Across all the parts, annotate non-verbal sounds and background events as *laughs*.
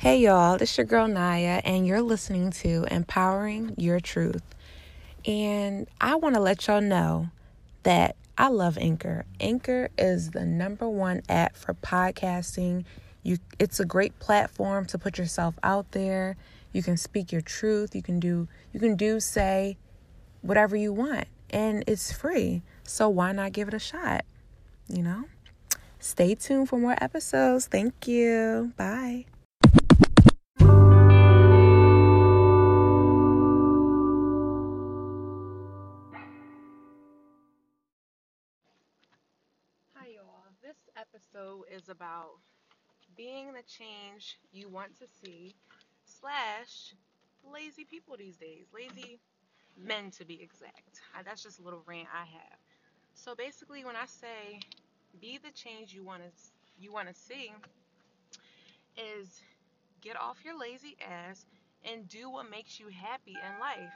Hey y'all, it's your girl Naya, and you're listening to Empowering Your Truth. And I want to let y'all know that I love Anchor. Anchor is the number one app for podcasting. You it's a great platform to put yourself out there. You can speak your truth. You can do you can do say whatever you want and it's free. So why not give it a shot? You know? Stay tuned for more episodes. Thank you. Bye. This episode is about being the change you want to see, slash, lazy people these days. Lazy men, to be exact. That's just a little rant I have. So basically, when I say be the change you want to you want to see, is get off your lazy ass and do what makes you happy in life.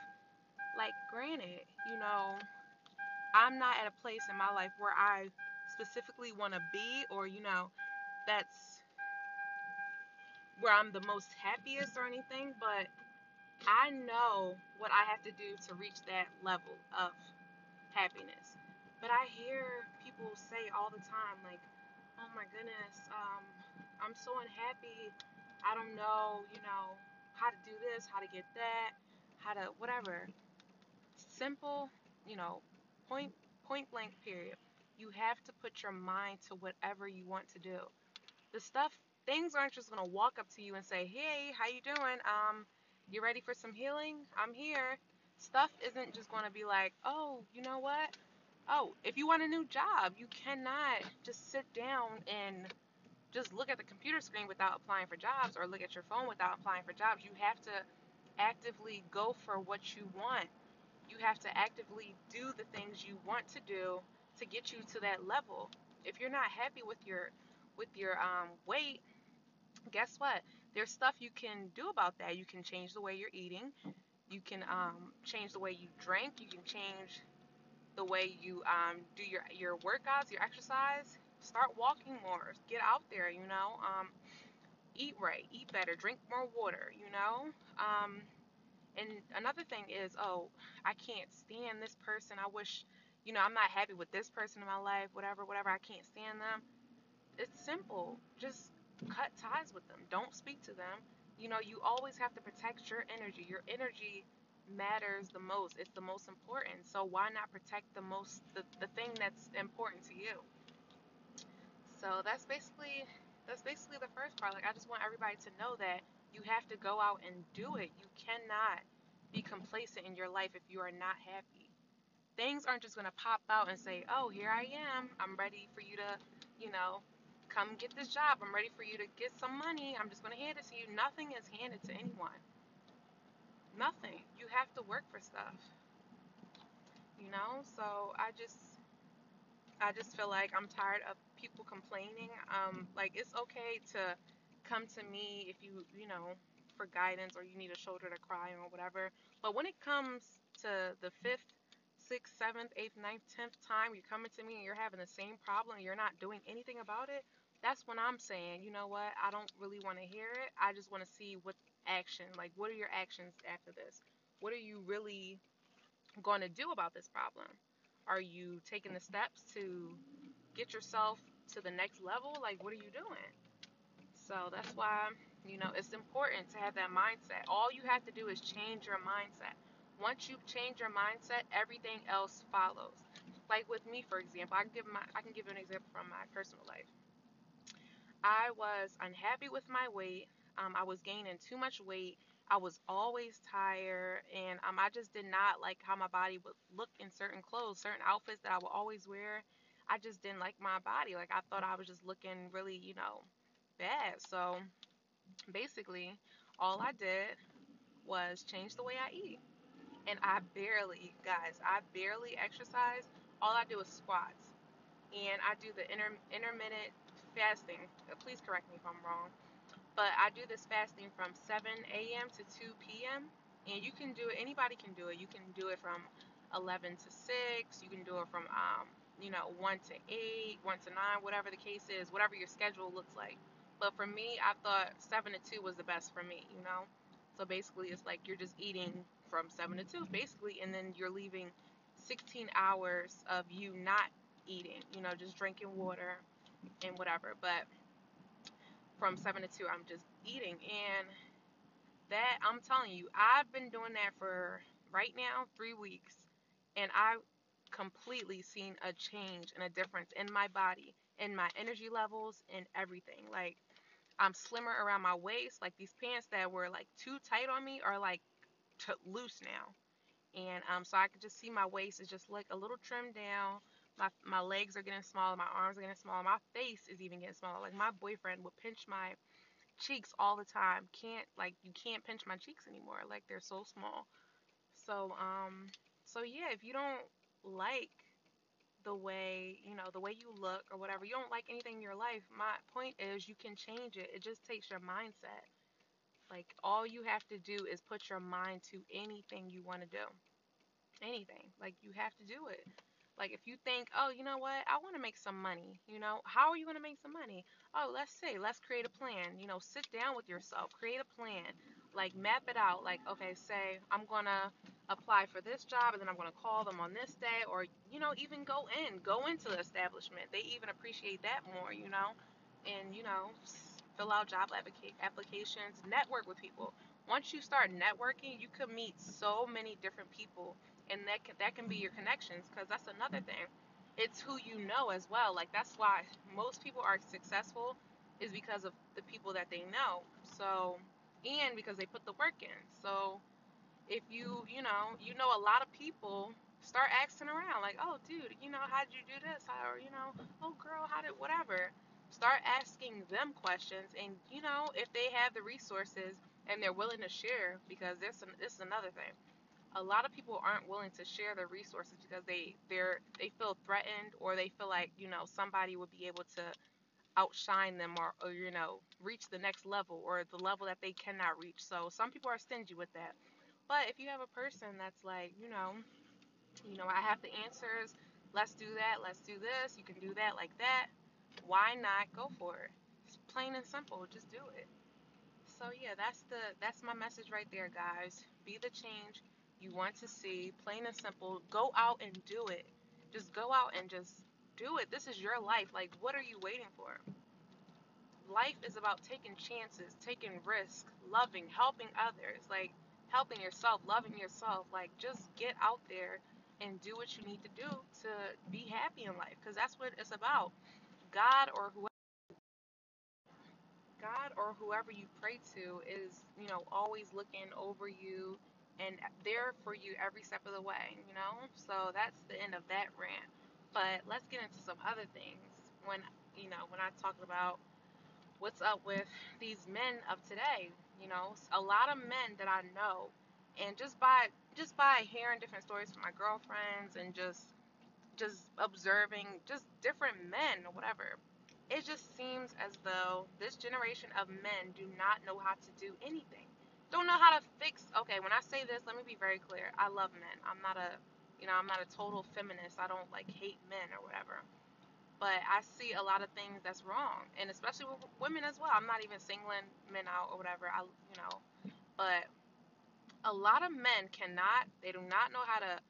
Like, granted, you know, I'm not at a place in my life where I specifically want to be, or you know, that's where I'm the most happiest or anything, but I know what I have to do to reach that level of happiness. But I hear people say all the time, like, oh my goodness, um, I'm so unhappy. I don't know, you know, how to do this, how to get that, how to whatever. Simple, you know, point point blank period. You have to put your mind to whatever you want to do. The stuff things aren't just gonna walk up to you and say, Hey, how you doing? Um, you ready for some healing? I'm here. Stuff isn't just gonna be like, Oh, you know what? Oh, if you want a new job, you cannot just sit down and just look at the computer screen without applying for jobs or look at your phone without applying for jobs. You have to actively go for what you want. You have to actively do the things you want to do to get you to that level. If you're not happy with your with your um, weight, guess what? There's stuff you can do about that. You can change the way you're eating. You can um, change the way you drink. You can change the way you um, do your your workouts, your exercise. Start walking more. Get out there. You know. Um, eat right. Eat better. Drink more water. You know. Um, and another thing is, oh, I can't stand this person. I wish, you know, I'm not happy with this person in my life. Whatever, whatever. I can't stand them. It's simple. Just cut ties with them. Don't speak to them. You know, you always have to protect your energy. Your energy matters the most. It's the most important. So why not protect the most the, the thing that's important to you? So that's basically that's basically the first part. Like I just want everybody to know that you have to go out and do it. You cannot be complacent in your life if you are not happy. Things aren't just gonna pop out and say, "Oh, here I am. I'm ready for you to, you know, come get this job. I'm ready for you to get some money. I'm just gonna hand it to you." Nothing is handed to anyone. Nothing. You have to work for stuff. You know. So I just I just feel like I'm tired of people complaining. Um, like it's okay to come to me if you, you know, for guidance or you need a shoulder to cry on or whatever. But when it comes to the fifth, sixth, seventh, eighth, ninth, tenth time you're coming to me and you're having the same problem you're not doing anything about it, that's when I'm saying, you know what, I don't really want to hear it. I just want to see what action, like what are your actions after this? What are you really going to do about this problem? Are you taking the steps to get yourself to the next level? Like, what are you doing? So that's why, you know, it's important to have that mindset. All you have to do is change your mindset. Once you change your mindset, everything else follows. Like with me, for example, I can give my I can give you an example from my personal life. I was unhappy with my weight. Um, I was gaining too much weight. I was always tired, and um, I just did not like how my body would look in certain clothes, certain outfits that I would always wear. I just didn't like my body. Like I thought I was just looking really, you know, bad. So basically, all I did was change the way I eat. And I barely, guys, I barely exercise. All I do is squats. And I do the inter- intermittent fasting. Uh, Please correct me if I'm wrong. But I do this fasting from 7 a.m. to 2 p.m. And you can do it, anybody can do it. You can do it from 11 to 6. You can do it from, um, you know, 1 to 8, 1 to 9, whatever the case is, whatever your schedule looks like. But for me, I thought seven to two was the best for me, you know? So basically, it's like you're just eating from seven to two, basically, and then you're leaving 16 hours of you not eating, you know, just drinking water and whatever. But from seven to two, I'm just eating. And that, I'm telling you, I've been doing that for right now three weeks, and I've completely seen a change and a difference in my body, in my energy levels, and everything. Like I'm slimmer around my waist. Like these pants that were like too tight on me are like loose now. And um, so I could just see my waist is just like a little trimmed down. My my legs are getting smaller. My arms are getting smaller. My face is even getting smaller. Like my boyfriend would pinch my cheeks all the time. Can't like you can't pinch my cheeks anymore. Like they're so small. So um so yeah, if you don't like the way, you know, the way you look or whatever, you don't like anything in your life, my point is you can change it. It just takes your mindset. Like all you have to do is put your mind to anything you want to do. Anything. Like you have to do it. Like if you think, oh, you know what, I want to make some money. You know, how are you going to make some money? Oh, let's say, let's create a plan. You know, sit down with yourself, create a plan, like map it out. Like, okay, say I'm going to apply for this job and then I'm going to call them on this day, or you know, even go in, go into the establishment. They even appreciate that more. You know, and you know, fill out job applications, network with people. Once you start networking, you can meet so many different people and that can, that can be your connections because that's another thing it's who you know as well like that's why most people are successful is because of the people that they know so and because they put the work in so if you you know you know a lot of people start asking around like oh dude you know how did you do this? Or you know oh girl how did whatever. Start asking them questions and you know if they have the resources and they're willing to share because this this is another thing. A lot of people aren't willing to share their resources because they they're they feel threatened or they feel like you know somebody would be able to outshine them or, or you know reach the next level or the level that they cannot reach. So some people are stingy with that but if you have a person that's like you know you know i have the answers let's do that let's do this you can do that like that why not go for it it's plain and simple just do it so yeah that's the that's my message right there guys be the change you want to see, plain and simple. Go out and do it. Just go out and just do it. This is your life. Like, what are you waiting for? Life is about taking chances, taking risks, loving, helping others, like helping yourself, loving yourself. Like, just get out there and do what you need to do to be happy in life because that's what it's about. God or whoever God or whoever you pray to is, you know, always looking over you and there for you every step of the way, you know? So that's the end of that rant. But let's get into some other things. When, you know, when I talk about what's up with these men of today, you know, a lot of men that I know and just by just by hearing different stories from my girlfriends and just just observing just different men or whatever it just seems as though this generation of men do not know how to do anything. Don't know how to fix okay when i say this let me be very clear. I love men. I'm not a you know i'm not a total feminist. I don't like hate men or whatever but i see a lot of things that's wrong and especially with women as well i'm not even singling men out or whatever i you know but a lot of men cannot they do not know how to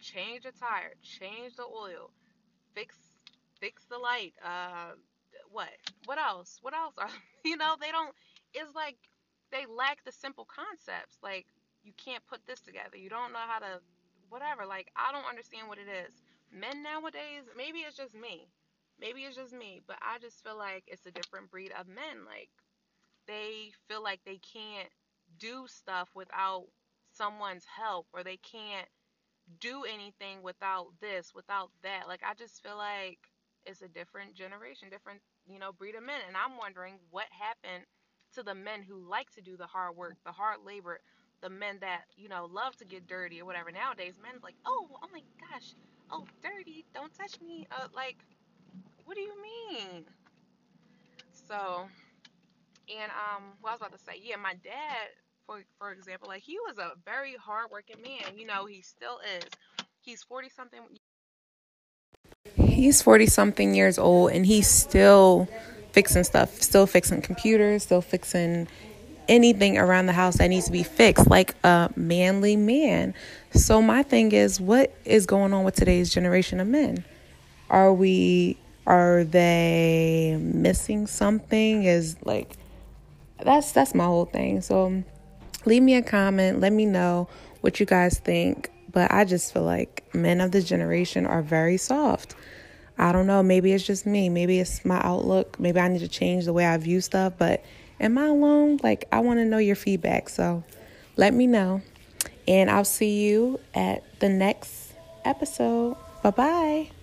change the tire change the oil fix fix the light uh what what else what else are *laughs* you know they don't it's like they lack the simple concepts. Like you can't put this together. You don't know how to whatever. Like I don't understand what it is. Men nowadays, maybe it's just me. Maybe it's just me, but I just feel like it's a different breed of men. Like they feel like they can't do stuff without someone's help or they can't do anything without this, without that. Like I just feel like it's a different generation, different, you know, breed of men and I'm wondering what happened to the men who like to do the hard work, the hard labor, the men that, you know, love to get dirty or whatever. Nowadays, men's like, oh, oh my gosh, oh, dirty, don't touch me. Uh, like, what do you mean? So, and um, what I was about to say, yeah, my dad, for for example, like he was a very hardworking man. You know, he still is. He's forty something. He's forty something years old, and he's still fixing stuff, still fixing computers, still fixing anything around the house that needs to be fixed, like a manly man. So, my thing is, what is going on with today's generation of men? Are we, are they missing something? Is like, that's that's my whole thing. So, leave me a comment. Let me know what you guys think. But I just feel like men of this generation are very soft. I don't know. Maybe it's just me. Maybe it's my outlook. Maybe I need to change the way I view stuff. But am I alone? Like, I want to know your feedback. So let me know. And I'll see you at the next episode. Bye bye.